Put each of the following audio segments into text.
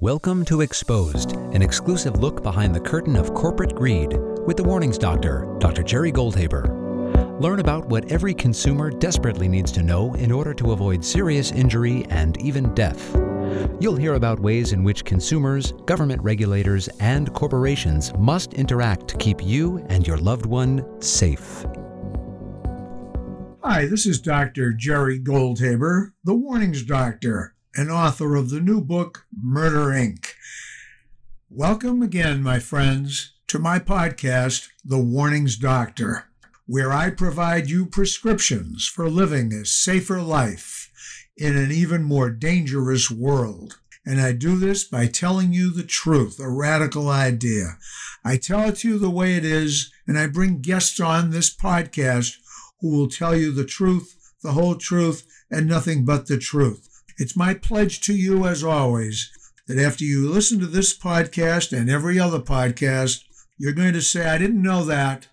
Welcome to Exposed, an exclusive look behind the curtain of corporate greed with the Warnings Doctor, Dr. Jerry Goldhaber. Learn about what every consumer desperately needs to know in order to avoid serious injury and even death. You'll hear about ways in which consumers, government regulators, and corporations must interact to keep you and your loved one safe. Hi, this is Dr. Jerry Goldhaber, the Warnings Doctor and author of the new book, Murder Inc. Welcome again, my friends, to my podcast, The Warnings Doctor, where I provide you prescriptions for living a safer life in an even more dangerous world. And I do this by telling you the truth, a radical idea. I tell it to you the way it is, and I bring guests on this podcast who will tell you the truth, the whole truth, and nothing but the truth. It's my pledge to you, as always, that after you listen to this podcast and every other podcast, you're going to say, I didn't know that,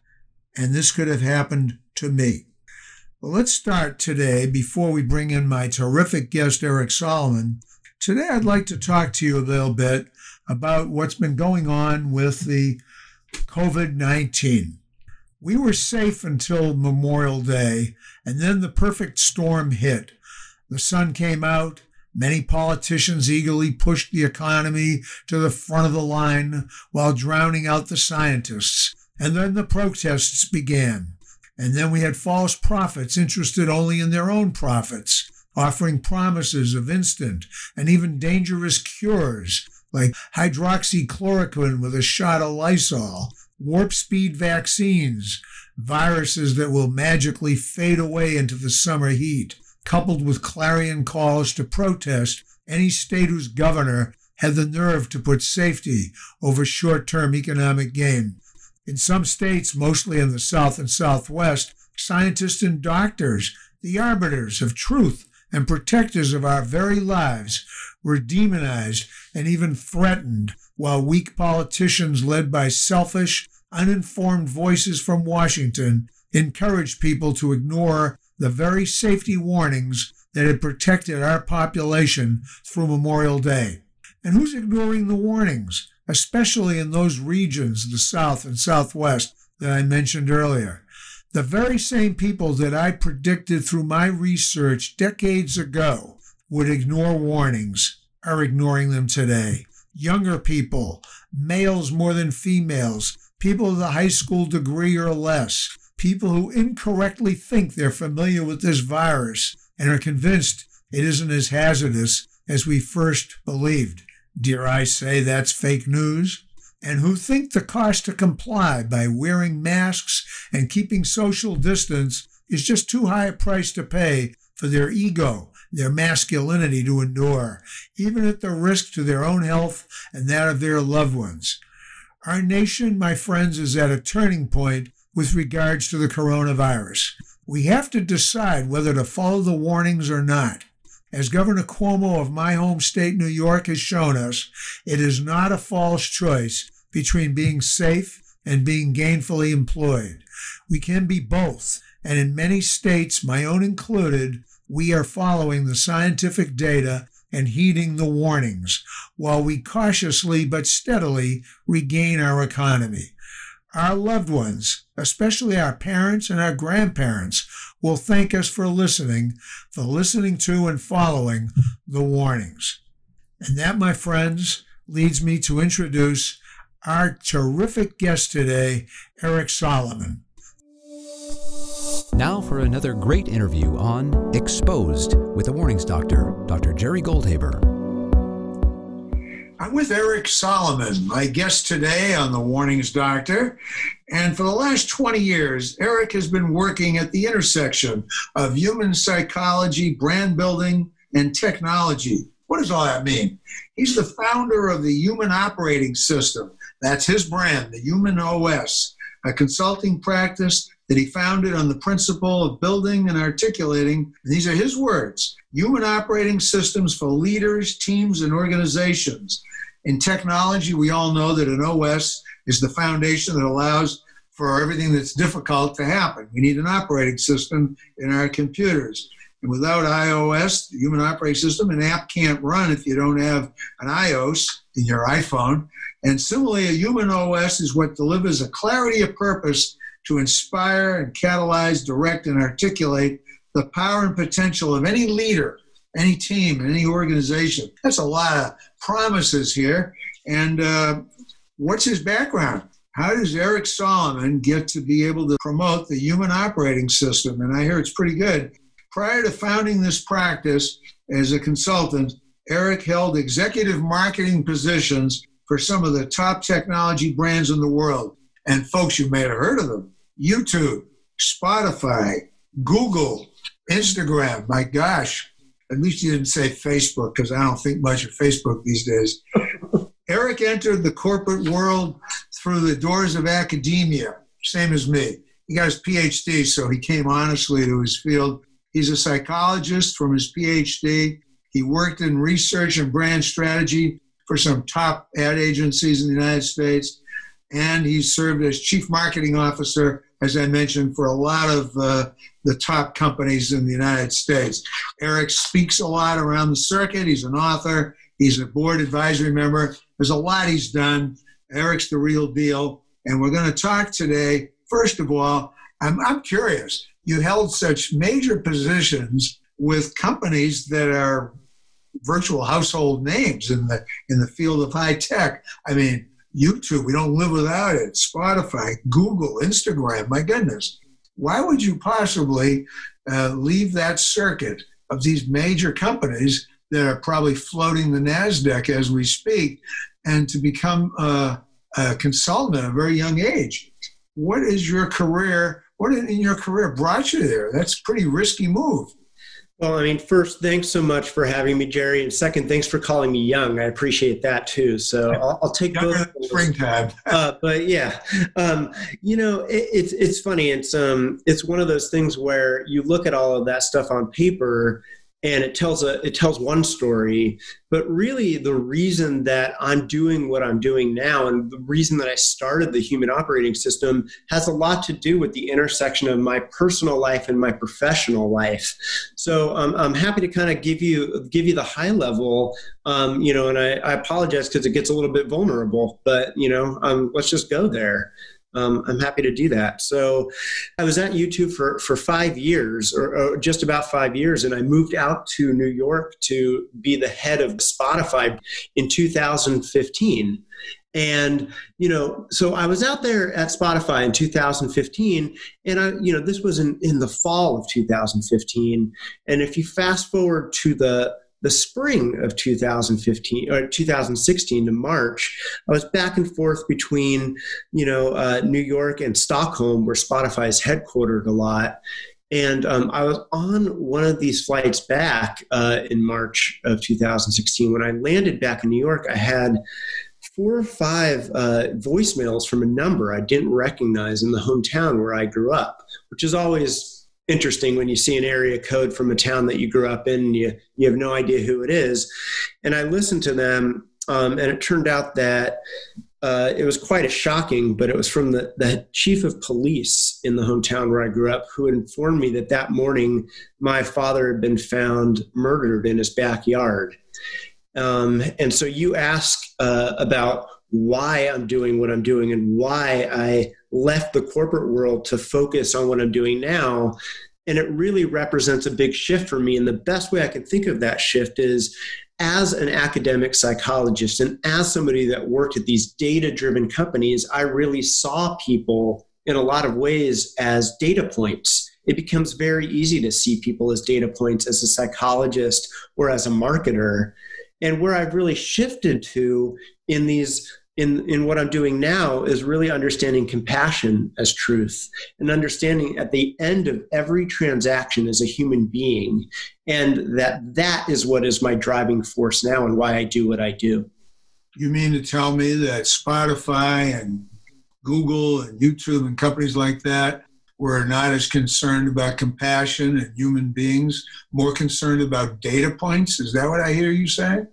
and this could have happened to me. Well, let's start today before we bring in my terrific guest, Eric Solomon. Today, I'd like to talk to you a little bit about what's been going on with the COVID 19. We were safe until Memorial Day, and then the perfect storm hit. The sun came out. Many politicians eagerly pushed the economy to the front of the line while drowning out the scientists. And then the protests began. And then we had false prophets interested only in their own profits, offering promises of instant and even dangerous cures like hydroxychloroquine with a shot of Lysol, warp speed vaccines, viruses that will magically fade away into the summer heat coupled with clarion calls to protest any state whose governor had the nerve to put safety over short term economic gain. In some states, mostly in the South and Southwest, scientists and doctors, the arbiters of truth and protectors of our very lives, were demonized and even threatened, while weak politicians led by selfish, uninformed voices from Washington encouraged people to ignore the very safety warnings that had protected our population through Memorial Day. And who's ignoring the warnings, especially in those regions, the South and Southwest, that I mentioned earlier? The very same people that I predicted through my research decades ago would ignore warnings are ignoring them today. Younger people, males more than females, people with a high school degree or less, people who incorrectly think they're familiar with this virus and are convinced it isn't as hazardous as we first believed. Dare I say that's fake news? And who think the cost to comply by wearing masks and keeping social distance is just too high a price to pay for their ego, their masculinity to endure, even at the risk to their own health and that of their loved ones. Our nation, my friends, is at a turning point with regards to the coronavirus. We have to decide whether to follow the warnings or not. As Governor Cuomo of my home state, New York, has shown us, it is not a false choice between being safe and being gainfully employed. We can be both, and in many states, my own included, we are following the scientific data and heeding the warnings, while we cautiously but steadily regain our economy. Our loved ones, especially our parents and our grandparents, will thank us for listening, for listening to and following the warnings. And that, my friends, leads me to introduce our terrific guest today, Eric Solomon. Now for another great interview on Exposed with the Warnings Doctor, Dr. Jerry Goldhaber. I'm with Eric Solomon, my guest today on the Warnings Doctor. And for the last 20 years, Eric has been working at the intersection of human psychology, brand building, and technology. What does all that mean? He's the founder of the Human Operating System. That's his brand, the Human OS, a consulting practice that he founded on the principle of building and articulating, and these are his words human operating systems for leaders, teams, and organizations. In technology, we all know that an OS is the foundation that allows for everything that's difficult to happen. We need an operating system in our computers. And without iOS, the human operating system, an app can't run if you don't have an iOS in your iPhone. And similarly, a human OS is what delivers a clarity of purpose to inspire and catalyze, direct, and articulate the power and potential of any leader, any team, any organization. That's a lot of promises here. And uh, what's his background? How does Eric Solomon get to be able to promote the human operating system? And I hear it's pretty good. Prior to founding this practice as a consultant, Eric held executive marketing positions for some of the top technology brands in the world. And folks, you may have heard of them YouTube, Spotify, Google, Instagram. My gosh, at least you didn't say Facebook because I don't think much of Facebook these days. Eric entered the corporate world through the doors of academia, same as me. He got his PhD, so he came honestly to his field. He's a psychologist from his PhD. He worked in research and brand strategy for some top ad agencies in the United States. And he served as chief marketing officer, as I mentioned, for a lot of uh, the top companies in the United States. Eric speaks a lot around the circuit. He's an author, he's a board advisory member. There's a lot he's done. Eric's the real deal. And we're going to talk today, first of all, I'm, I'm curious. You held such major positions with companies that are virtual household names in the in the field of high tech. I mean, YouTube, we don't live without it. Spotify, Google, Instagram. My goodness, why would you possibly uh, leave that circuit of these major companies that are probably floating the Nasdaq as we speak, and to become a, a consultant at a very young age? What is your career? What in your career brought you there? That's a pretty risky move. Well, I mean, first, thanks so much for having me, Jerry. And second, thanks for calling me young. I appreciate that too. So I'll, I'll take Younger both. Springtime. uh, but yeah, um, you know, it, it's it's funny. It's um, it's one of those things where you look at all of that stuff on paper and it tells a it tells one story but really the reason that i'm doing what i'm doing now and the reason that i started the human operating system has a lot to do with the intersection of my personal life and my professional life. So um, i'm happy to kind of give you give you the high level um, you know and i, I apologize because it gets a little bit vulnerable but you know um, let's just go there um, I'm happy to do that. So I was at YouTube for, for five years, or, or, just about five years, and I moved out to New York to be the head of Spotify in 2015. And, you know, so I was out there at Spotify in 2015, and I, you know, this was in, in the fall of 2015. And if you fast forward to the the spring of 2015 or 2016 to March, I was back and forth between, you know, uh, New York and Stockholm, where Spotify is headquartered a lot. And um, I was on one of these flights back uh, in March of 2016. When I landed back in New York, I had four or five uh, voicemails from a number I didn't recognize in the hometown where I grew up, which is always interesting when you see an area code from a town that you grew up in and you, you have no idea who it is. And I listened to them, um, and it turned out that uh, it was quite a shocking, but it was from the, the chief of police in the hometown where I grew up who informed me that that morning my father had been found murdered in his backyard. Um, and so you ask uh, about why I'm doing what I'm doing and why I left the corporate world to focus on what I'm doing now. And it really represents a big shift for me. And the best way I can think of that shift is as an academic psychologist and as somebody that worked at these data driven companies, I really saw people in a lot of ways as data points. It becomes very easy to see people as data points as a psychologist or as a marketer. And where I've really shifted to in these in, in what I'm doing now is really understanding compassion as truth and understanding at the end of every transaction as a human being. And that that is what is my driving force now and why I do what I do. You mean to tell me that Spotify and Google and YouTube and companies like that were not as concerned about compassion and human beings, more concerned about data points? Is that what I hear you say?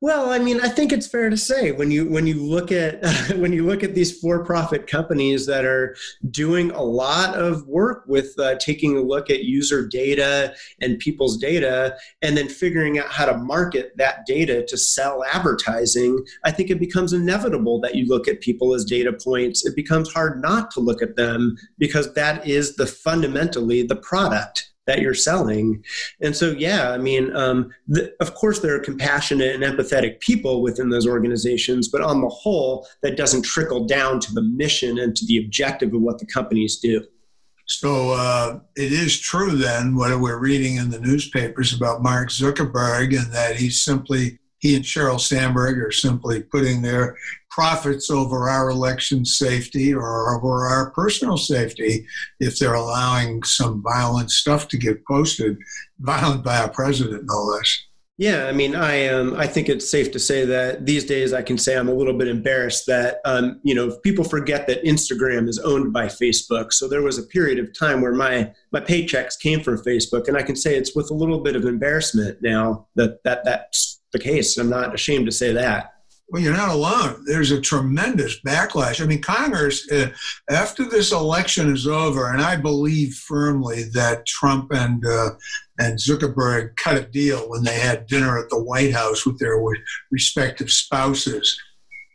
Well, I mean, I think it's fair to say when you when you look at when you look at these for-profit companies that are doing a lot of work with uh, taking a look at user data and people's data, and then figuring out how to market that data to sell advertising, I think it becomes inevitable that you look at people as data points. It becomes hard not to look at them because that is the fundamentally the product that you're selling. And so, yeah, I mean, um, the, of course, there are compassionate and empathetic people within those organizations, but on the whole, that doesn't trickle down to the mission and to the objective of what the companies do. So uh, it is true then what we're reading in the newspapers about Mark Zuckerberg and that he's simply he and Sheryl Sandberg are simply putting their profits over our election safety or over our personal safety if they're allowing some violent stuff to get posted, violent by our president, no less. Yeah, I mean, I um, I think it's safe to say that these days I can say I'm a little bit embarrassed that um, you know people forget that Instagram is owned by Facebook. So there was a period of time where my my paychecks came from Facebook, and I can say it's with a little bit of embarrassment now that that that's the case. I'm not ashamed to say that. Well, you're not alone. There's a tremendous backlash. I mean, Congress, uh, after this election is over, and I believe firmly that Trump and uh, and Zuckerberg cut a deal when they had dinner at the White House with their respective spouses.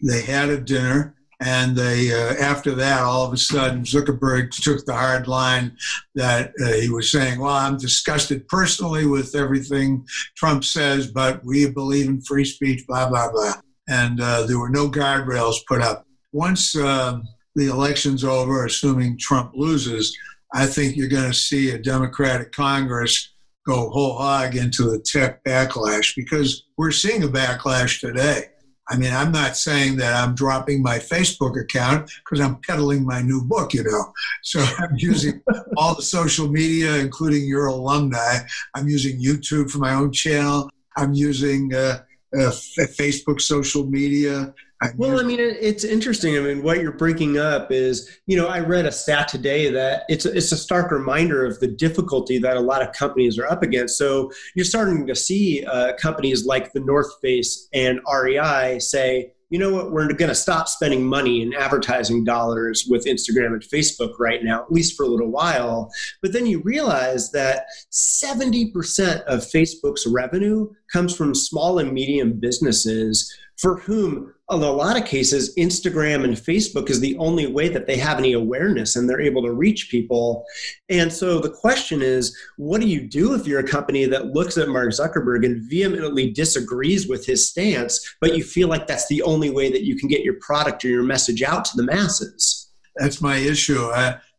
They had a dinner, and they uh, after that, all of a sudden, Zuckerberg took the hard line that uh, he was saying, "Well, I'm disgusted personally with everything Trump says, but we believe in free speech." Blah blah blah and uh, there were no guardrails put up. Once uh, the election's over, assuming Trump loses, I think you're going to see a Democratic Congress go whole hog into the tech backlash because we're seeing a backlash today. I mean, I'm not saying that I'm dropping my Facebook account because I'm peddling my new book, you know. So I'm using all the social media, including your alumni. I'm using YouTube for my own channel. I'm using uh, uh, Facebook, social media. Well, I mean, it's interesting. I mean, what you're bringing up is, you know, I read a stat today that it's a, it's a stark reminder of the difficulty that a lot of companies are up against. So you're starting to see uh, companies like the North Face and REI say, you know what, we're going to stop spending money in advertising dollars with Instagram and Facebook right now, at least for a little while. But then you realize that 70% of Facebook's revenue comes from small and medium businesses for whom in a lot of cases instagram and facebook is the only way that they have any awareness and they're able to reach people. And so the question is what do you do if you're a company that looks at mark zuckerberg and vehemently disagrees with his stance but you feel like that's the only way that you can get your product or your message out to the masses? That's my issue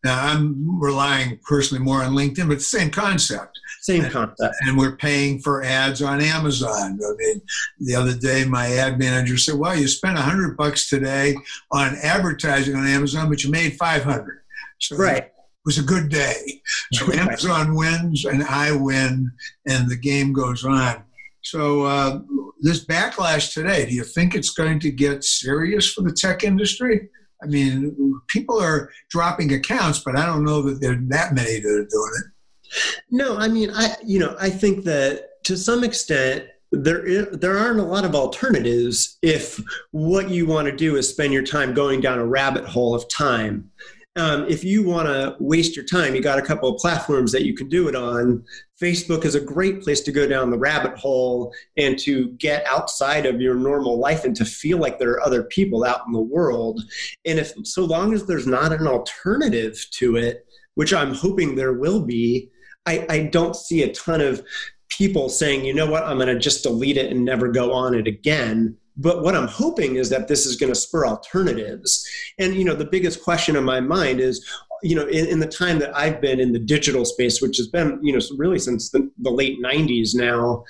now i'm relying personally more on linkedin but same concept same concept. And we're paying for ads on Amazon. I mean, the other day my ad manager said, "Well, you spent a hundred bucks today on advertising on Amazon, but you made five hundred. So right. It was a good day. So right. Amazon wins and I win, and the game goes on. So uh, this backlash today, do you think it's going to get serious for the tech industry? I mean, people are dropping accounts, but I don't know that there are that many that are doing it. No, I mean, I you know, I think that to some extent there is, there aren't a lot of alternatives if what you want to do is spend your time going down a rabbit hole of time. Um, if you want to waste your time, you got a couple of platforms that you can do it on. Facebook is a great place to go down the rabbit hole and to get outside of your normal life and to feel like there are other people out in the world. And if so long as there's not an alternative to it, which I'm hoping there will be, I, I don't see a ton of people saying, you know what, I'm going to just delete it and never go on it again. But what I'm hoping is that this is going to spur alternatives. And you know, the biggest question in my mind is, you know, in, in the time that I've been in the digital space, which has been, you know, really since the, the late '90s now,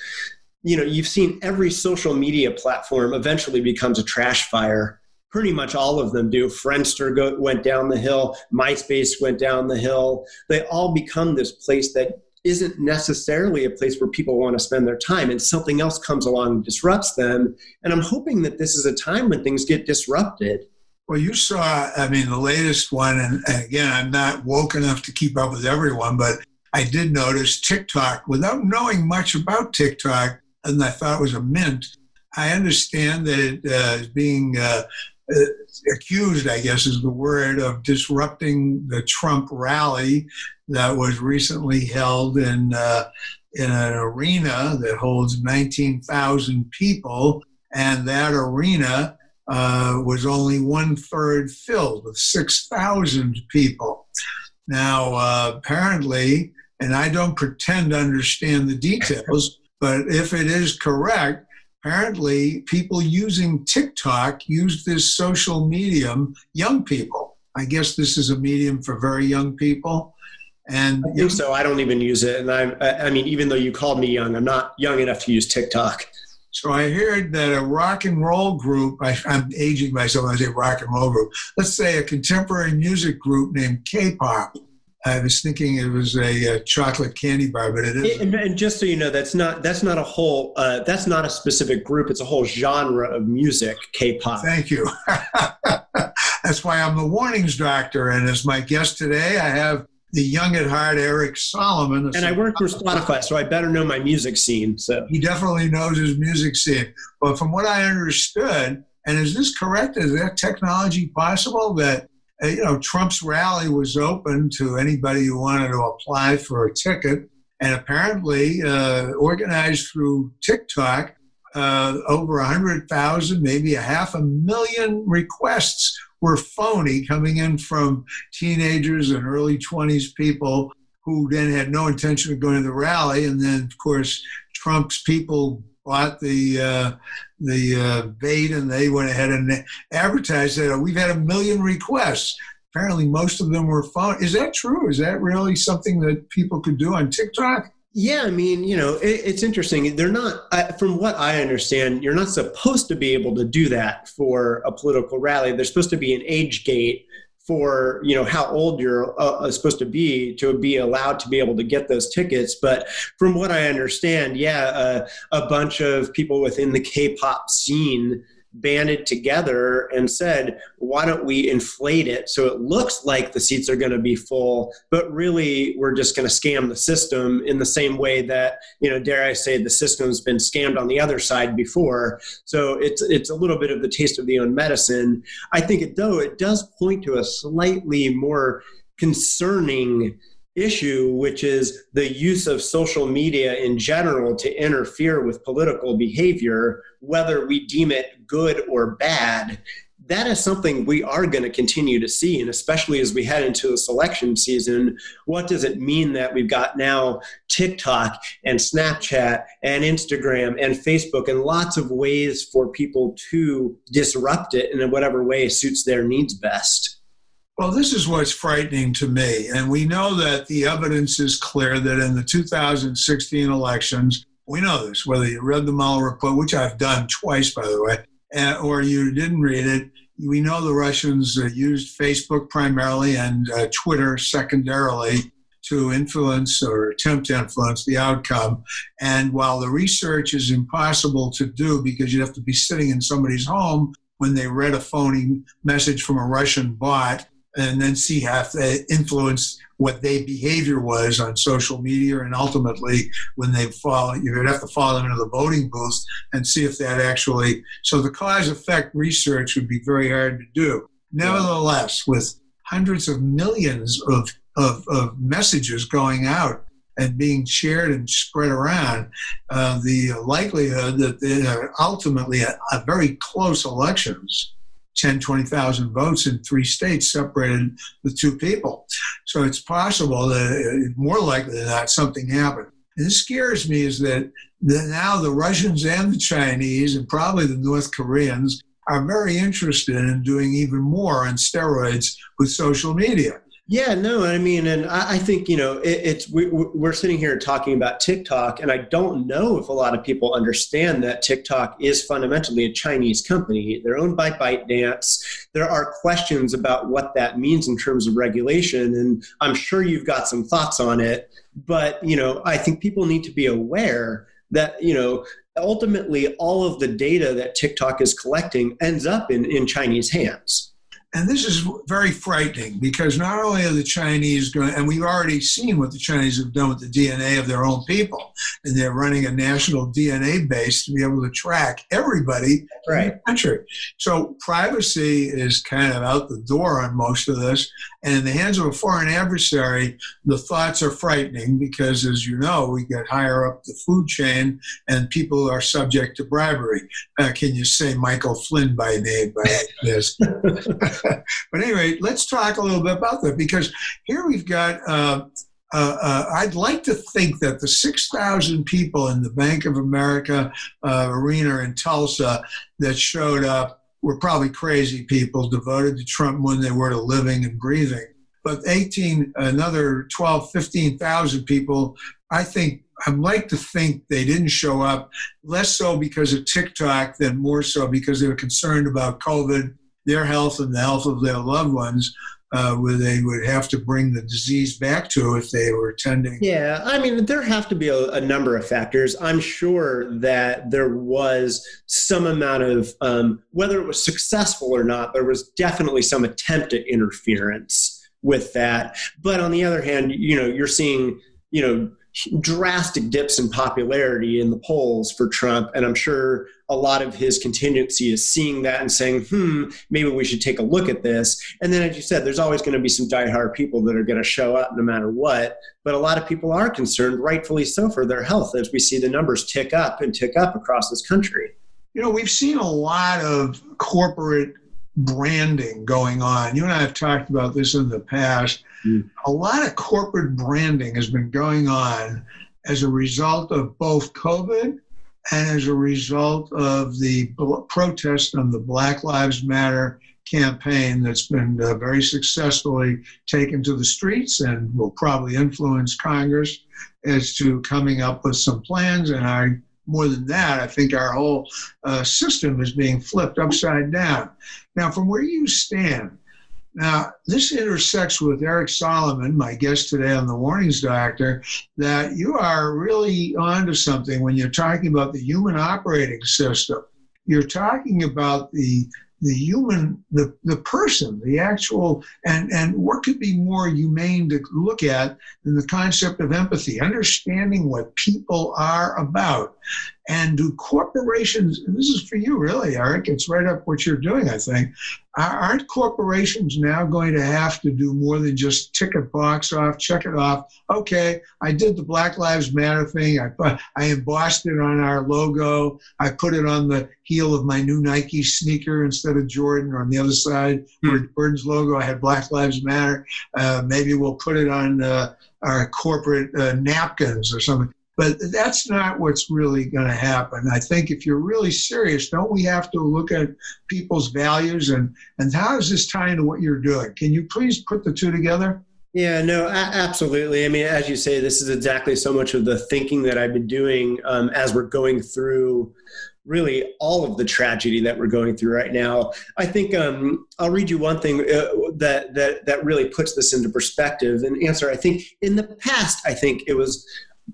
you know, you've seen every social media platform eventually becomes a trash fire pretty much all of them do. Friendster go, went down the hill, MySpace went down the hill. They all become this place that isn't necessarily a place where people want to spend their time and something else comes along and disrupts them. And I'm hoping that this is a time when things get disrupted. Well, you saw, I mean, the latest one, and, again, I'm not woke enough to keep up with everyone, but I did notice TikTok, without knowing much about TikTok, and I thought it was a mint, I understand that it uh, is being uh, uh, accused, I guess is the word, of disrupting the Trump rally that was recently held in uh, in an arena that holds 19,000 people, and that arena uh, was only one third filled with 6,000 people. Now, uh, apparently, and I don't pretend to understand the details, but if it is correct, apparently people using TikTok use this social medium, young people. I guess this is a medium for very young people. And I so. I don't even use it. And I, I mean, even though you called me young, I'm not young enough to use TikTok. So I heard that a rock and roll group, I, am aging myself when I say rock and roll group, let's say a contemporary music group named K pop. I was thinking it was a, a, chocolate candy bar, but it is. And, and, just so you know, that's not that's not a whole uh, that's not a specific group. It's a whole genre of music, K-pop. Thank you. that's why I'm the warnings doctor, and as my guest today, I have the young at heart Eric Solomon. And I work for Spotify, so I better know my music scene. So he definitely knows his music scene. But from what I understood, and is this correct? Is that technology possible that uh, you know Trump's rally was open to anybody who wanted to apply for a ticket, and apparently uh, organized through TikTok. Uh, over a hundred thousand, maybe a half a million requests were phony coming in from teenagers and early 20s people who then had no intention of going to the rally. And then, of course, Trump's people bought the uh, the uh, bait and they went ahead and advertised that we've had a million requests. Apparently, most of them were phone. Is that true? Is that really something that people could do on TikTok? Yeah, I mean, you know, it, it's interesting. They're not, from what I understand, you're not supposed to be able to do that for a political rally. There's supposed to be an age gate for you know how old you're uh, uh, supposed to be to be allowed to be able to get those tickets but from what i understand yeah uh, a bunch of people within the k-pop scene banded together and said, why don't we inflate it so it looks like the seats are going to be full, but really we're just going to scam the system in the same way that, you know, dare I say the system's been scammed on the other side before. So it's it's a little bit of the taste of the own medicine. I think it though it does point to a slightly more concerning issue, which is the use of social media in general to interfere with political behavior, whether we deem it good or bad. That is something we are going to continue to see. And especially as we head into the selection season, what does it mean that we've got now TikTok and Snapchat and Instagram and Facebook and lots of ways for people to disrupt it in whatever way suits their needs best? Well, this is what's frightening to me. And we know that the evidence is clear that in the 2016 elections, we know this, whether you read the Mueller report, which I've done twice, by the way, or you didn't read it. We know the Russians uh, used Facebook primarily and uh, Twitter secondarily to influence or attempt to influence the outcome. And while the research is impossible to do because you have to be sitting in somebody's home when they read a phony message from a Russian bot, and then see how that influenced what their behavior was on social media and ultimately when they fall you would have to follow them into the voting booth and see if that actually so the cause effect research would be very hard to do. Nevertheless with hundreds of millions of, of, of messages going out and being shared and spread around, uh, the likelihood that they are ultimately a, a very close elections 10, 20,000 votes in three states separated the two people. So it's possible that uh, more likely than not something happened. And this scares me is that now the Russians and the Chinese and probably the North Koreans are very interested in doing even more on steroids with social media. Yeah, no, I mean, and I, I think you know, it, it's we, we're sitting here talking about TikTok, and I don't know if a lot of people understand that TikTok is fundamentally a Chinese company. They're owned by ByteDance. There are questions about what that means in terms of regulation, and I'm sure you've got some thoughts on it. But you know, I think people need to be aware that you know ultimately all of the data that TikTok is collecting ends up in, in Chinese hands and this is very frightening because not only are the Chinese going, and we've already seen what the Chinese have done with the DNA of their own people, and they're running a national DNA base to be able to track everybody right. in the country. So privacy is kind of out the door on most of this, and in the hands of a foreign adversary, the thoughts are frightening because, as you know, we get higher up the food chain, and people are subject to bribery. Uh, can you say Michael Flynn by name by this? but anyway, let's talk a little bit about that because here we've got. Uh, uh, uh, I'd like to think that the 6,000 people in the Bank of America uh, arena in Tulsa that showed up were probably crazy people devoted to Trump when they were to living and breathing. But 18, another 12, 15,000 people, I think, I'd like to think they didn't show up, less so because of TikTok than more so because they were concerned about COVID their health and the health of their loved ones, uh, where they would have to bring the disease back to if they were attending. Yeah, I mean, there have to be a, a number of factors. I'm sure that there was some amount of, um, whether it was successful or not, there was definitely some attempt at interference with that. But on the other hand, you know, you're seeing, you know, drastic dips in popularity in the polls for Trump. And I'm sure a lot of his contingency is seeing that and saying, hmm, maybe we should take a look at this. And then, as you said, there's always going to be some diehard people that are going to show up no matter what. But a lot of people are concerned, rightfully so, for their health as we see the numbers tick up and tick up across this country. You know, we've seen a lot of corporate branding going on. You and I have talked about this in the past. A lot of corporate branding has been going on as a result of both COVID and as a result of the protest on the Black Lives Matter campaign that's been uh, very successfully taken to the streets and will probably influence Congress as to coming up with some plans. And I, more than that, I think our whole uh, system is being flipped upside down. Now, from where you stand, now, this intersects with Eric Solomon, my guest today on the Warnings Doctor, that you are really onto something when you're talking about the human operating system. You're talking about the the human, the, the person, the actual, and, and what could be more humane to look at than the concept of empathy, understanding what people are about. And do corporations, this is for you really, Eric, it's right up what you're doing, I think aren't corporations now going to have to do more than just tick a box off, check it off? Okay, I did the Black Lives Matter thing. I I embossed it on our logo. I put it on the heel of my new Nike sneaker instead of Jordan. Or on the other side, hmm. where Jordan's logo, I had Black Lives Matter. Uh, maybe we'll put it on uh, our corporate uh, napkins or something. But that's not what's really going to happen. I think if you're really serious, don't we have to look at people's values and, and how does this tie into what you're doing? Can you please put the two together? Yeah, no, absolutely. I mean, as you say, this is exactly so much of the thinking that I've been doing um, as we're going through really all of the tragedy that we're going through right now. I think um, I'll read you one thing uh, that that that really puts this into perspective and answer. I think in the past, I think it was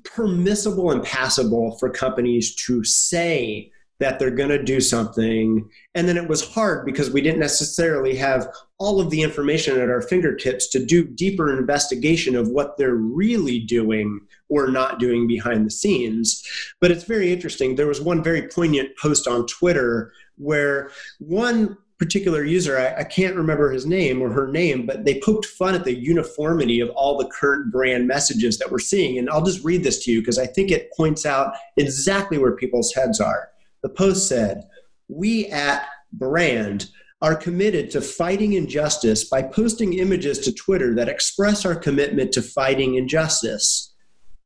permissible and passable for companies to say that they're going to do something. And then it was hard because we didn't necessarily have all of the information at our fingertips to do deeper investigation of what they're really doing or not doing behind the scenes. But it's very interesting. There was one very poignant post on Twitter where one particular user, I, I, can't remember his name or her name, but they poked fun at the uniformity of all the current brand messages that we're seeing. And I'll just read this to you because I think it points out exactly where people's heads are. The post said, We at brand are committed to fighting injustice by posting images to Twitter that express our commitment to fighting injustice.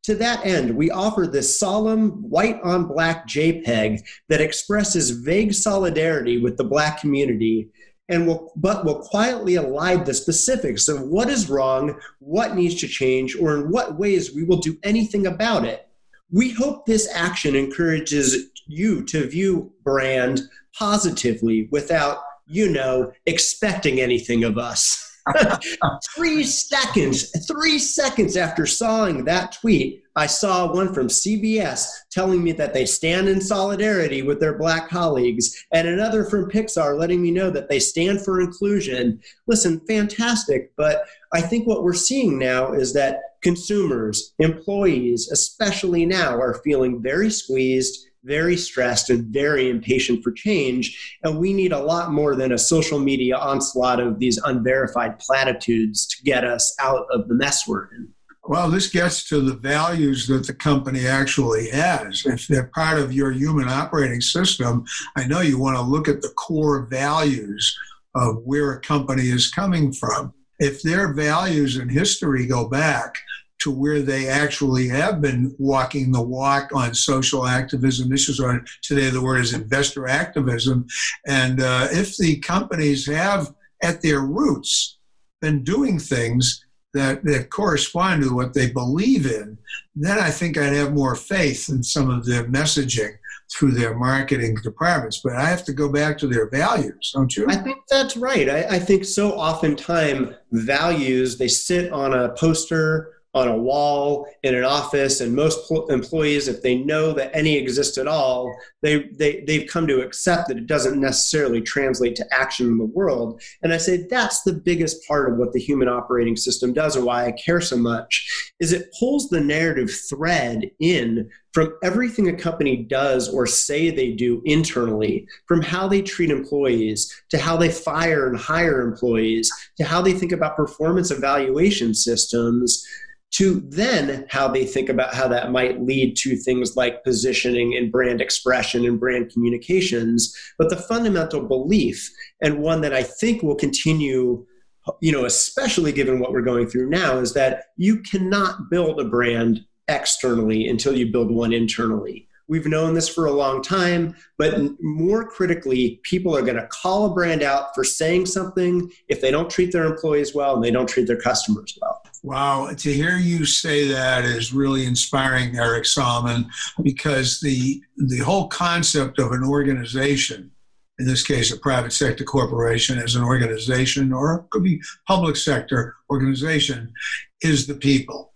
To that end, we offer this solemn white on black JPEG that expresses vague solidarity with the black community and will but will quietly elide the specifics of what is wrong, what needs to change, or in what ways we will do anything about it. We hope this action encourages you to view brand positively without, you know, expecting anything of us. three seconds, three seconds after sawing that tweet, I saw one from CBS telling me that they stand in solidarity with their black colleagues, and another from Pixar letting me know that they stand for inclusion. Listen, fantastic. But I think what we're seeing now is that consumers, employees, especially now, are feeling very squeezed very stressed and very impatient for change. And we need a lot more than a social media onslaught of these unverified platitudes to get us out of the mess we're in. Well, this gets to the values that the company actually has. If they're part of your human operating system, I know you want to look at the core values of where a company is coming from. If their values and history go back to where they actually have been walking the walk on social activism issues. Or today, the word is investor activism. And uh, if the companies have, at their roots, been doing things that, that correspond to what they believe in, then I think I'd have more faith in some of their messaging through their marketing departments. But I have to go back to their values, don't you? I think that's right. I, I think so oftentimes values, they sit on a poster on a wall in an office and most pl- employees if they know that any exists at all they, they they've come to accept that it doesn't necessarily translate to action in the world. And i say that's the biggest part of what the human operating system does and why i care so much is it pulls the narrative thread in from everything a company does or say they do internally, from how they treat employees to how they fire and hire employees to how they think about performance evaluation systems to then how they think about how that might lead to things like positioning and brand expression and brand communications. But the fundamental belief, and one that I think will continue, you know, especially given what we're going through now, is that you cannot build a brand externally until you build one internally. We've known this for a long time, but more critically, people are going to call a brand out for saying something if they don't treat their employees well and they don't treat their customers well. Wow, to hear you say that is really inspiring, Eric Solomon, because the the whole concept of an organization, in this case a private sector corporation as an organization, or it could be public sector organization, is the people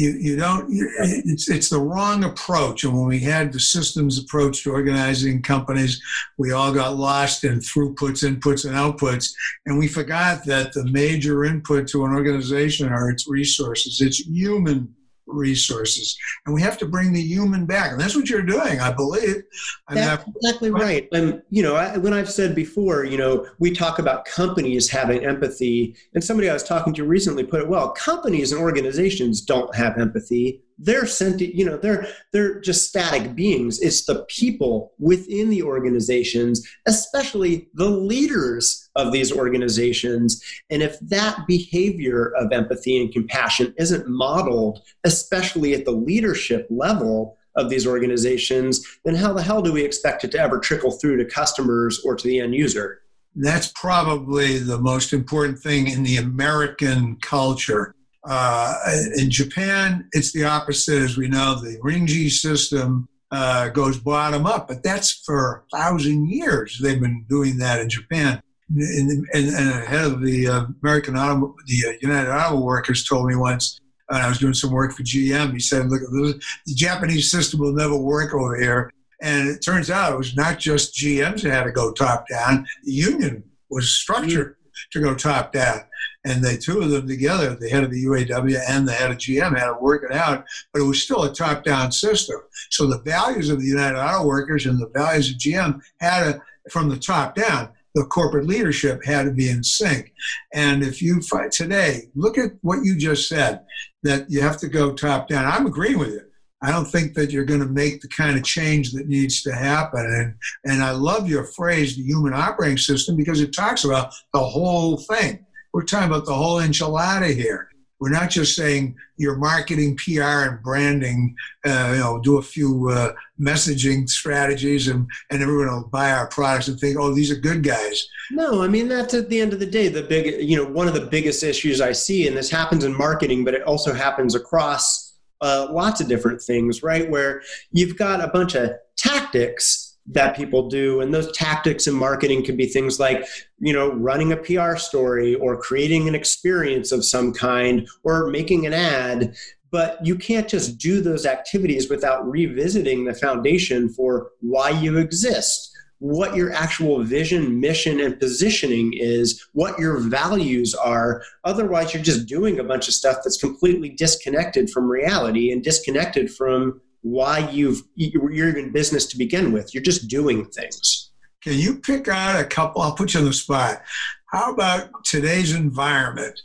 you, you don't it's it's the wrong approach. And when we had the systems approach to organizing companies we all got lost in throughputs inputs and outputs. And we forgot that the major input to an organization are its resources its human resources. And we have to bring the human back. And that's what you're doing, I believe. that's exactly right. And, you know, I, when I've said before, you know, we talk about companies having empathy. And somebody I was talking to recently put it well companies and organizations don't have empathy they're sentient you know they're they're just static beings. It's the people within the organizations especially the leaders of these organizations. And if that behavior of empathy and compassion isn't modeled especially at the leadership level of these organizations then how the hell do we expect it to ever trickle through to customers or to the end user? That's probably the most important thing in the American culture uh, in Japan, it's the opposite, as we know. The Ringi system uh, goes bottom up, but that's for a thousand years. They've been doing that in Japan. And, and, and head of the uh, American Auto, the uh, United Auto Workers told me once, and I was doing some work for GM. He said, "Look, the Japanese system will never work over here." And it turns out it was not just GMs that had to go top down. The union was structured mm-hmm. to go top down and the two of them together, the head of the UAW and the head of GM, had to work it out, but it was still a top-down system. So the values of the United Auto Workers and the values of GM had to, from the top down, the corporate leadership had to be in sync. And if you fight today, look at what you just said, that you have to go top down. I'm agreeing with you. I don't think that you're going to make the kind of change that needs to happen. And, and I love your phrase, the human operating system, because it talks about the whole thing. We're talking about the whole enchilada here. We're not just saying your marketing, PR, and branding. Uh, you know, do a few uh, messaging strategies, and and everyone will buy our products and think, oh, these are good guys. No, I mean that's at the end of the day the big. You know, one of the biggest issues I see, and this happens in marketing, but it also happens across uh, lots of different things, right? Where you've got a bunch of tactics that people do. And those tactics in marketing can be things like, you know, running a PR story or creating an experience of some kind or making an ad. But you can't just do those activities without revisiting the foundation for why you exist what your actual vision, mission, and positioning is, what your values are. Otherwise, you're just doing a bunch of stuff that's completely disconnected from reality and disconnected from why you've you're in business to begin with. You're just doing things. Can you pick out a couple? I'll put you on the spot. How about today's environment?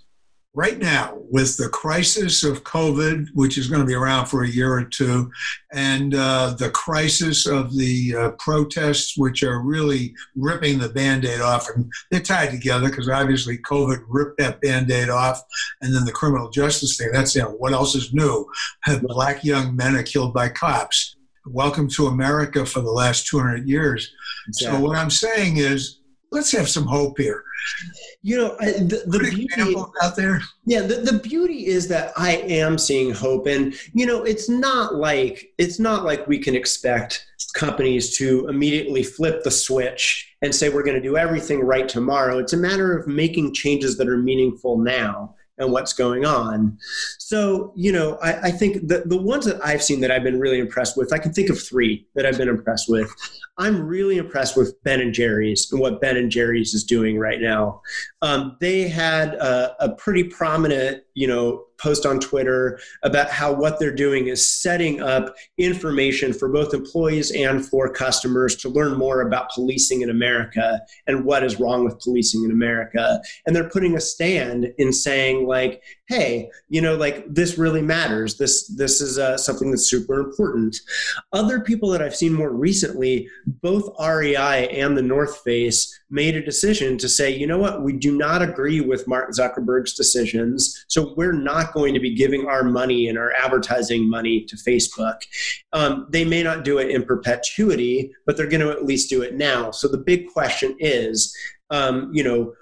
Right now with the crisis of COVID, which is going to be around for a year or two, and uh, the crisis of the uh, protests, which are really ripping the band aid off. And they're tied together because obviously COVID ripped that band aid off. And then the criminal justice thing that's you know, what else is new? Black young men are killed by cops. Welcome to America for the last 200 years. Exactly. So, what I'm saying is, let's have some hope here. You know, I, the, the beauty out there. Yeah, the, the beauty is that I am seeing hope, and you know, it's not like it's not like we can expect companies to immediately flip the switch and say we're going to do everything right tomorrow. It's a matter of making changes that are meaningful now and what's going on. So, you know, I, I, think the, the ones that I've seen that I've been really impressed with, I can think of three that I've been impressed with. I'm really impressed with Ben and Jerry's and what Ben and Jerry's is doing right now. Um, they had a, a pretty prominent, you know, post on Twitter about how what they're doing is setting up information for both employees and for customers to learn more about policing in America and what is wrong with policing in America. And they're putting a stand in saying, like, hey, you know, like this really matters. This this is uh, something that's super important. Other people that I've seen more recently, both REI and the North Face made a decision to say, you know what, we do not agree with Mark Zuckerberg's decisions, so we're not going to be giving our money and our advertising money to Facebook. Um, they may not do it in perpetuity, but they're going to at least do it now. So the big question is, um, you know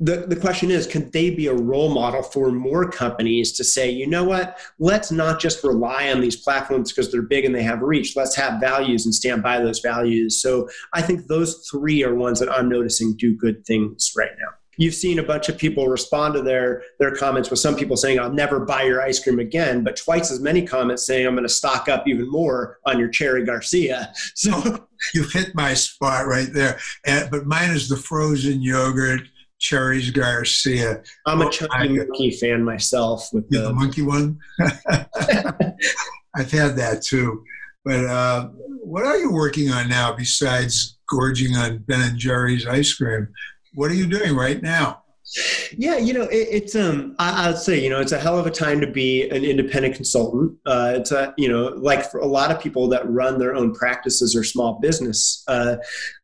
the, the question is can they be a role model for more companies to say you know what? Let's not just rely on these platforms because they're big and they have reach. Let's have values and stand by those values. So i think those three are ones that i'm noticing do good things right now. You've seen a bunch of people respond to their their comments with some people saying i'll never buy your ice cream again but twice as many comments saying i'm going to stock up even more on your cherry garcia. So you hit my spot right there. But mine is the frozen yogurt Cherries Garcia. I'm a oh, chunky monkey fan myself. With the, the monkey one, I've had that too. But uh, what are you working on now besides gorging on Ben and Jerry's ice cream? What are you doing right now? Yeah, you know, it, it's um, I, would say, you know, it's a hell of a time to be an independent consultant. Uh, it's a, you know, like for a lot of people that run their own practices or small business, uh,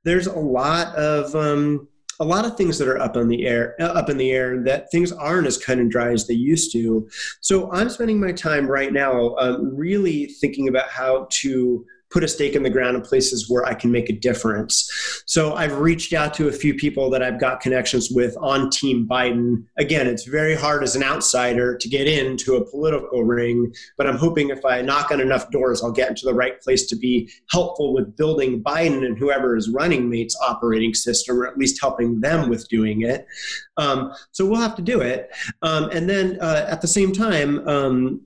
there's a lot of um, a lot of things that are up on the air uh, up in the air that things aren't as cut and dry as they used to. So i'm spending my time right now um, really thinking about how to put a stake in the ground in places where I can make a difference. So I've reached out to a few people that I've got connections with on Team Biden. Again, it's very hard as an outsider to get into a political ring, but I'm hoping if I knock on enough doors, I'll get into the right place to be helpful with building Biden and whoever is running Mate's operating system, or at least helping them with doing it. Um, so we'll have to do it. Um, and then uh, at the same time, um,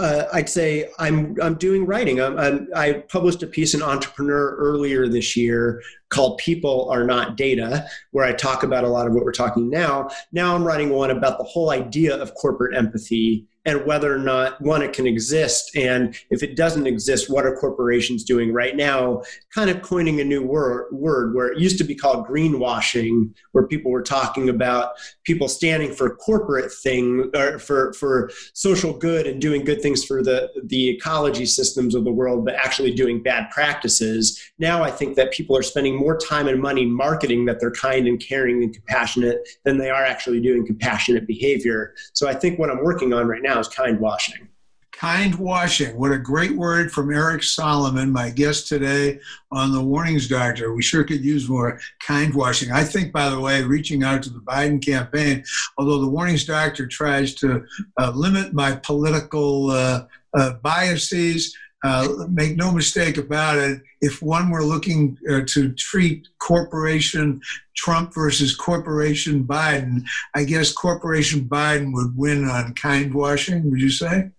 uh, I'd say I'm I'm doing writing. I'm, I'm, i published a piece in Entrepreneur earlier this year called "People Are Not Data," where I talk about a lot of what we're talking now. Now I'm writing one about the whole idea of corporate empathy and whether or not one it can exist and if it doesn't exist what are corporations doing right now? Kind of coining a new word, word where it used to be called greenwashing where people were talking about people standing for corporate thing or for for social good and doing good things for the the ecology systems of the world but actually doing bad practices. Now i think that people are spending more time and money marketing that they're kind and caring and compassionate than they are actually doing compassionate behavior. So i think what i'm working on right now now is kind washing. Kind washing. What a great word from Eric Solomon, my guest today on the Warnings Doctor. We sure could use more kind washing. I think, by the way, reaching out to the Biden campaign, although the Warnings Doctor tries to uh, limit my political uh, uh, biases, uh, make no mistake about it. If one were looking uh, to treat corporation Trump versus corporation Biden, I guess corporation Biden would win on kind washing. Would you say?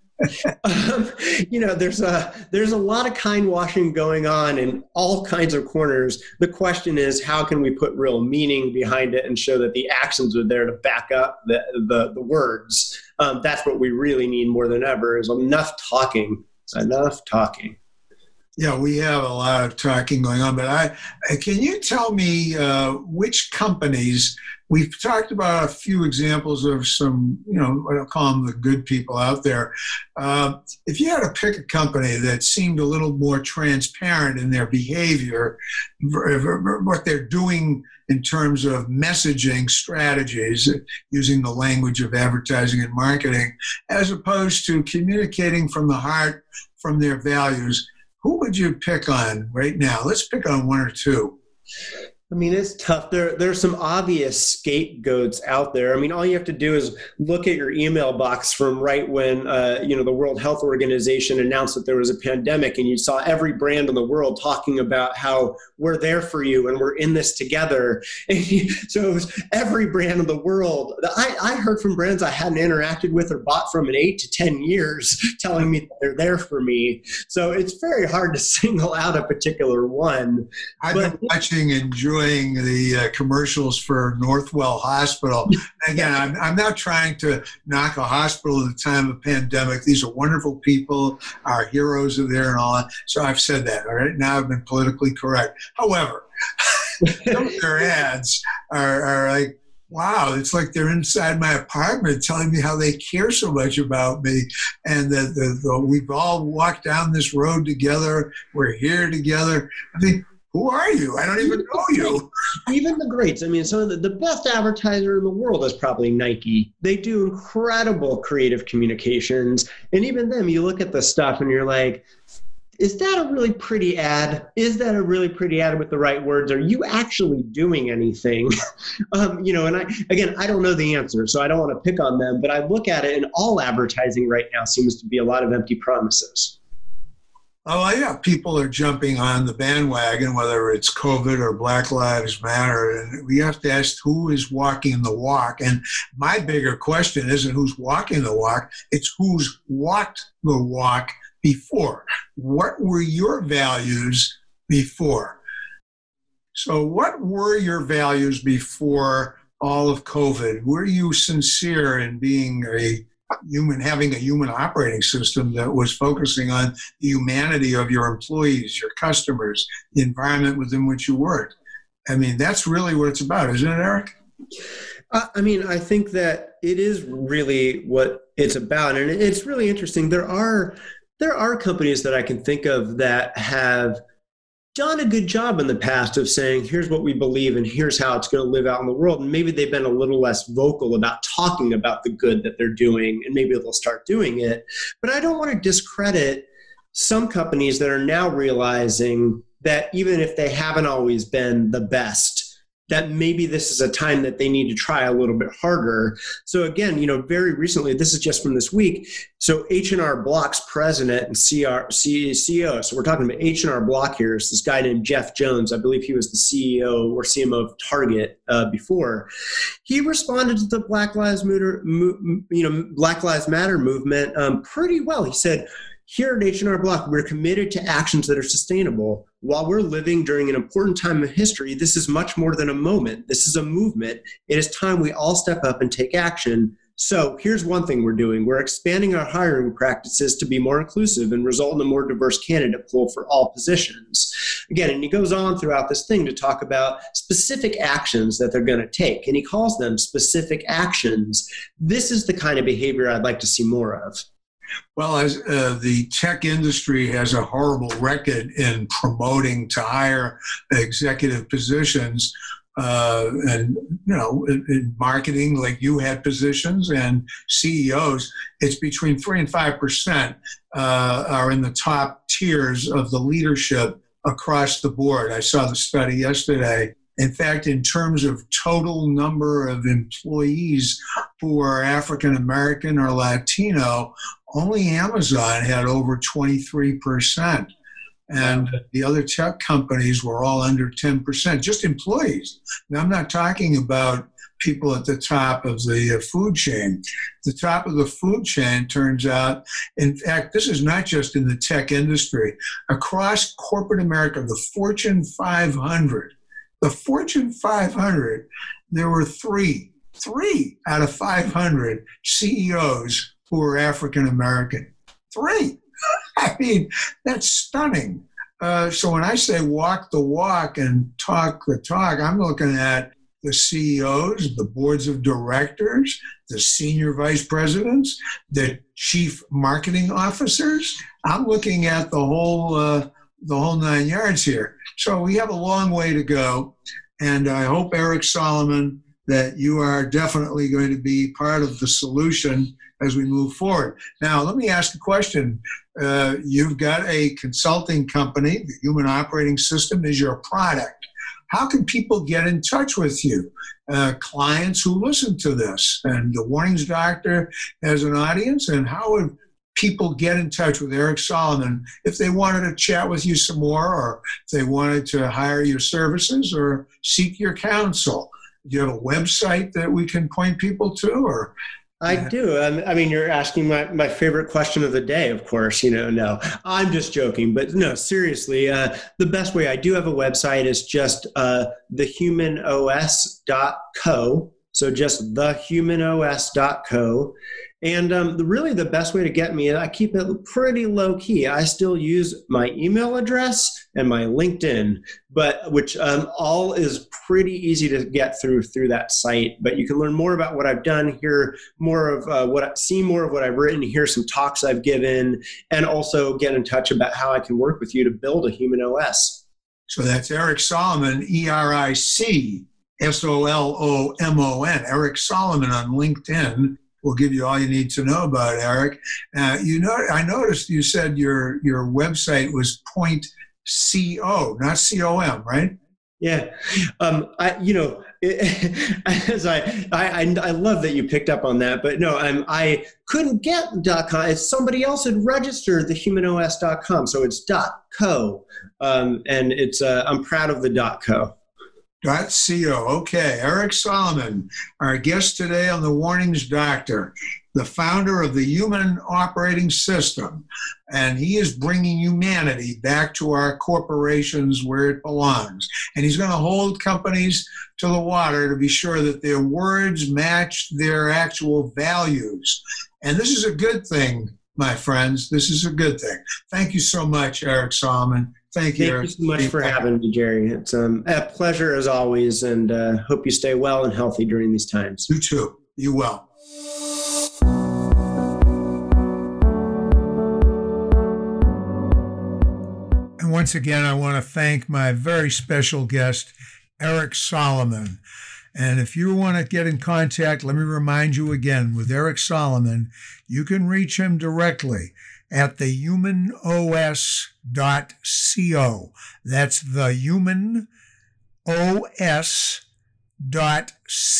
um, you know, there's a there's a lot of kind washing going on in all kinds of corners. The question is, how can we put real meaning behind it and show that the actions are there to back up the the, the words? Um, that's what we really need more than ever. Is enough talking. Enough talking. Yeah, we have a lot of talking going on, but I can you tell me uh, which companies we've talked about a few examples of some, you know, what I'll call them the good people out there. Uh, if you had to pick a company that seemed a little more transparent in their behavior, what they're doing in terms of messaging strategies, using the language of advertising and marketing, as opposed to communicating from the heart, from their values who would you pick on right now? Let's pick on one or two. I mean, it's tough. There, there's some obvious scapegoats out there. I mean, all you have to do is look at your email box from right when, uh, you know, the World Health Organization announced that there was a pandemic, and you saw every brand in the world talking about how we're there for you and we're in this together. so it was every brand in the world. I, I heard from brands I hadn't interacted with or bought from in eight to ten years, telling me that they're there for me. So it's very hard to single out a particular one. I've but, been watching enjoy doing the uh, commercials for Northwell Hospital. Again, I'm, I'm not trying to knock a hospital at the time of pandemic. These are wonderful people. Our heroes are there and all that. So I've said that. All right. Now I've been politically correct. However, their ads are, are like, wow, it's like they're inside my apartment telling me how they care so much about me and that the, the, we've all walked down this road together. We're here together. I mean, who are you? I don't even know you. even the greats. I mean, some of the, the best advertiser in the world is probably Nike. They do incredible creative communications. And even them, you look at the stuff and you're like, is that a really pretty ad? Is that a really pretty ad with the right words? Are you actually doing anything? um, you know, and I again, I don't know the answer, so I don't want to pick on them. But I look at it, and all advertising right now seems to be a lot of empty promises. Oh, yeah, people are jumping on the bandwagon, whether it's COVID or Black Lives Matter. And we have to ask who is walking the walk. And my bigger question isn't who's walking the walk, it's who's walked the walk before. What were your values before? So, what were your values before all of COVID? Were you sincere in being a human having a human operating system that was focusing on the humanity of your employees, your customers, the environment within which you work. I mean, that's really what it's about, isn't it, Eric? Uh, I mean, I think that it is really what it's about, and it's really interesting. There are there are companies that I can think of that have done a good job in the past of saying, here's what we believe and here's how it's going to live out in the world. And maybe they've been a little less vocal about talking about the good that they're doing, and maybe they'll start doing it. But I don't want to discredit some companies that are now realizing that even if they haven't always been the best, that maybe this is a time that they need to try a little bit harder. So again, you know, very recently, this is just from this week. So H&R Block's president and CR, CEO, so we're talking about H&R Block here is this guy named Jeff Jones. I believe he was the CEO or CMO of Target uh, before. He responded to the Black Lives Matter, you know, Black Lives Matter movement um, pretty well. He said, here at H&R Block, we're committed to actions that are sustainable. While we're living during an important time in history, this is much more than a moment. This is a movement. It is time we all step up and take action. So here's one thing we're doing. We're expanding our hiring practices to be more inclusive and result in a more diverse candidate pool for all positions. Again, and he goes on throughout this thing to talk about specific actions that they're going to take, and he calls them specific actions. This is the kind of behavior I'd like to see more of. Well, as uh, the tech industry has a horrible record in promoting to higher executive positions, uh, and you know, in, in, marketing, like you had positions and CEOs, it's between three and five percent uh, are in the top tiers of the leadership across the board. I saw the study yesterday. In fact, in terms of total number of employees who are African American or Latino, only Amazon had over 23%. And the other tech companies were all under 10%, just employees. Now, I'm not talking about people at the top of the uh, food chain. The top of the food chain turns out, in fact, this is not just in the tech industry. Across corporate America, the Fortune 500, the Fortune 500, there were three, three out of 500 CEOs who were African American. Three. I mean, that's stunning. Uh, so when I say walk the walk and talk the talk, I'm looking at the CEOs, the boards of directors, the senior vice presidents, the chief marketing officers. I'm looking at the whole uh, the whole nine yards here. So we have a long way to go, and I hope Eric Solomon that you are definitely going to be part of the solution as we move forward. Now, let me ask a question. Uh, you've got a consulting company. The Human Operating System is your product how can people get in touch with you? Uh, clients who listen to this, and the Warnings Doctor has an audience, and how would people get in touch with Eric Solomon if they wanted to chat with you some more, or if they wanted to hire your services or seek your counsel? Do you have a website that we can point people to, or I do. I mean, you're asking my, my favorite question of the day, of course. You know, no, I'm just joking. But no, seriously, uh, the best way I do have a website is just uh, thehumanos.co. So just thehumanos.co. And um, the, really, the best way to get me, I keep it pretty low key. I still use my email address and my LinkedIn, but which um, all is pretty easy to get through through that site. But you can learn more about what I've done, hear more of uh, what, see more of what I've written, hear some talks I've given, and also get in touch about how I can work with you to build a human OS. So that's Eric Solomon, E R I C S O L O M O N, Eric Solomon on LinkedIn will give you all you need to know about Eric. Uh, you know, I noticed you said your your website was point co, not com, right? Yeah, um, I you know as I, I I love that you picked up on that, but no, I'm I couldn't get .com. somebody else had registered the humanos.com, so it's .co, um, and it's uh, I'm proud of the .co. Co. Okay, Eric Solomon, our guest today on the Warnings Doctor, the founder of the Human Operating System, and he is bringing humanity back to our corporations where it belongs. And he's going to hold companies to the water to be sure that their words match their actual values. And this is a good thing, my friends. This is a good thing. Thank you so much, Eric Solomon. Thank you. Thank you so much for having me, Jerry. It's um, a pleasure as always, and uh, hope you stay well and healthy during these times. You too. You well. And once again, I want to thank my very special guest, Eric Solomon. And if you want to get in contact, let me remind you again with Eric Solomon, you can reach him directly at thehumanos.co. That's the human os dot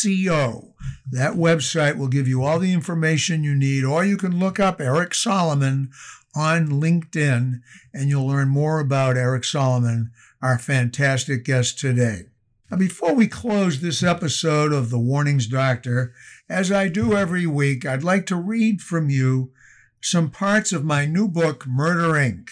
co. That website will give you all the information you need, or you can look up Eric Solomon on LinkedIn and you'll learn more about Eric Solomon, our fantastic guest today. Now, before we close this episode of The Warnings Doctor, as I do every week, I'd like to read from you some parts of my new book, Murder Inc.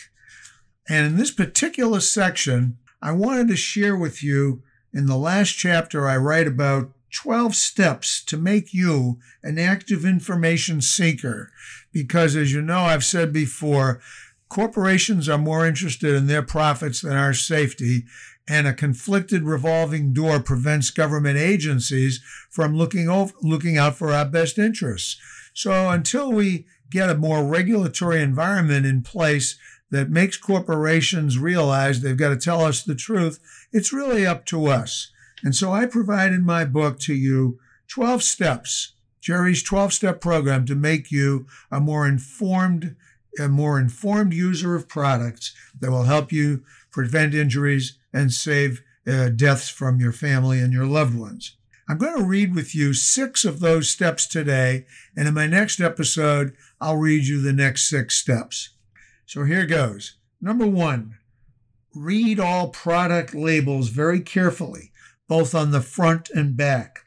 And in this particular section, I wanted to share with you in the last chapter, I write about 12 steps to make you an active information seeker. Because as you know, I've said before, corporations are more interested in their profits than our safety. And a conflicted revolving door prevents government agencies from looking over, looking out for our best interests. So until we get a more regulatory environment in place that makes corporations realize they've got to tell us the truth, it's really up to us. And so I provide in my book to you 12 steps, Jerry's 12 step program to make you a more informed, a more informed user of products that will help you prevent injuries and save uh, deaths from your family and your loved ones. I'm going to read with you six of those steps today, and in my next episode, I'll read you the next six steps. So here goes. Number one, read all product labels very carefully, both on the front and back.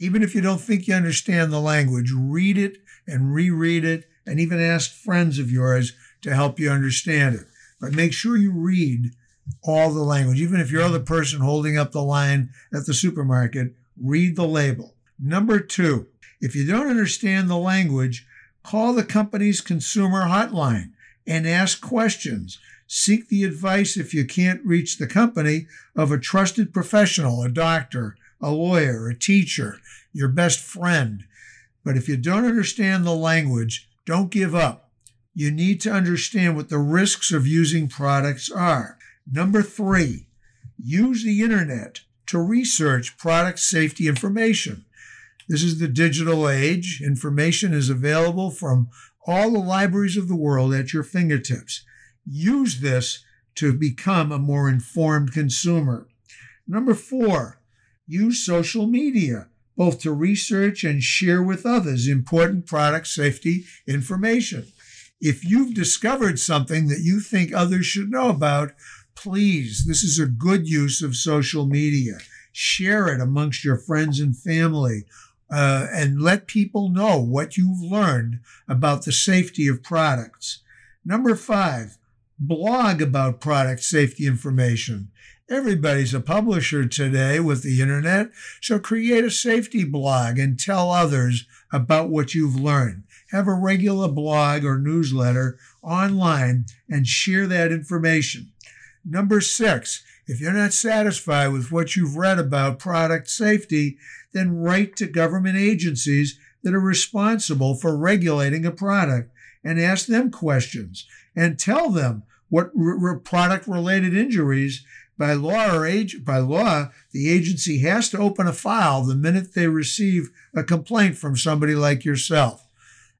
Even if you don't think you understand the language, read it and reread it, and even ask friends of yours to help you understand it. But make sure you read all the language. Even if you're the person holding up the line at the supermarket, read the label. Number two, if you don't understand the language, call the company's consumer hotline and ask questions. Seek the advice if you can't reach the company of a trusted professional, a doctor, a lawyer, a teacher, your best friend. But if you don't understand the language, don't give up. You need to understand what the risks of using products are. Number three, use the internet to research product safety information. This is the digital age. Information is available from all the libraries of the world at your fingertips. Use this to become a more informed consumer. Number four, use social media both to research and share with others important product safety information. If you've discovered something that you think others should know about, please, this is a good use of social media. Share it amongst your friends and family uh, and let people know what you've learned about the safety of products. Number five, blog about product safety information. Everybody's a publisher today with the internet, so create a safety blog and tell others about what you've learned. Have a regular blog or newsletter online and share that information. Number six, if you're not satisfied with what you've read about product safety, then write to government agencies that are responsible for regulating a product and ask them questions and tell them what product related injuries by law or age by law the agency has to open a file the minute they receive a complaint from somebody like yourself.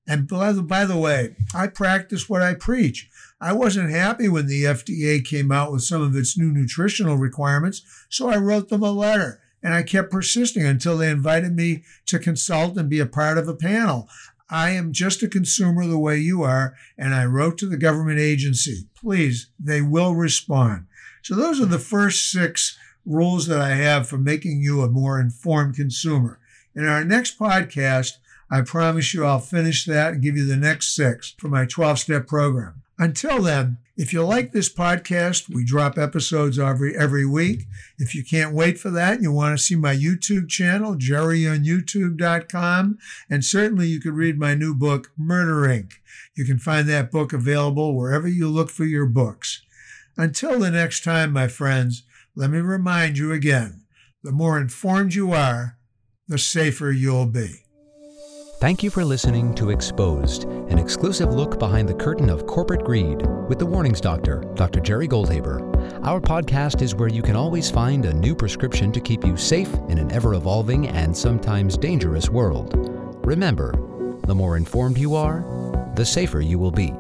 And by the, by the way i practice what i preach I wasn't happy when the FDA came out with some of its new nutritional requirements, so I wrote them a letter and I kept persisting until they invited me to consult and be a part of a panel. I am just a consumer the way you are, and I wrote to the government agency. Please, they will respond. So, those are the first six rules that I have for making you a more informed consumer. In our next podcast, I promise you I'll finish that and give you the next six for my 12 step program. Until then, if you like this podcast, we drop episodes every every week. If you can't wait for that, you want to see my YouTube channel, jerryonyoutube.com, and certainly you could read my new book, Murder Inc. You can find that book available wherever you look for your books. Until the next time, my friends, let me remind you again, the more informed you are, the safer you'll be. Thank you for listening to Exposed, an exclusive look behind the curtain of corporate greed with the Warnings Doctor, Dr. Jerry Goldhaber. Our podcast is where you can always find a new prescription to keep you safe in an ever evolving and sometimes dangerous world. Remember, the more informed you are, the safer you will be.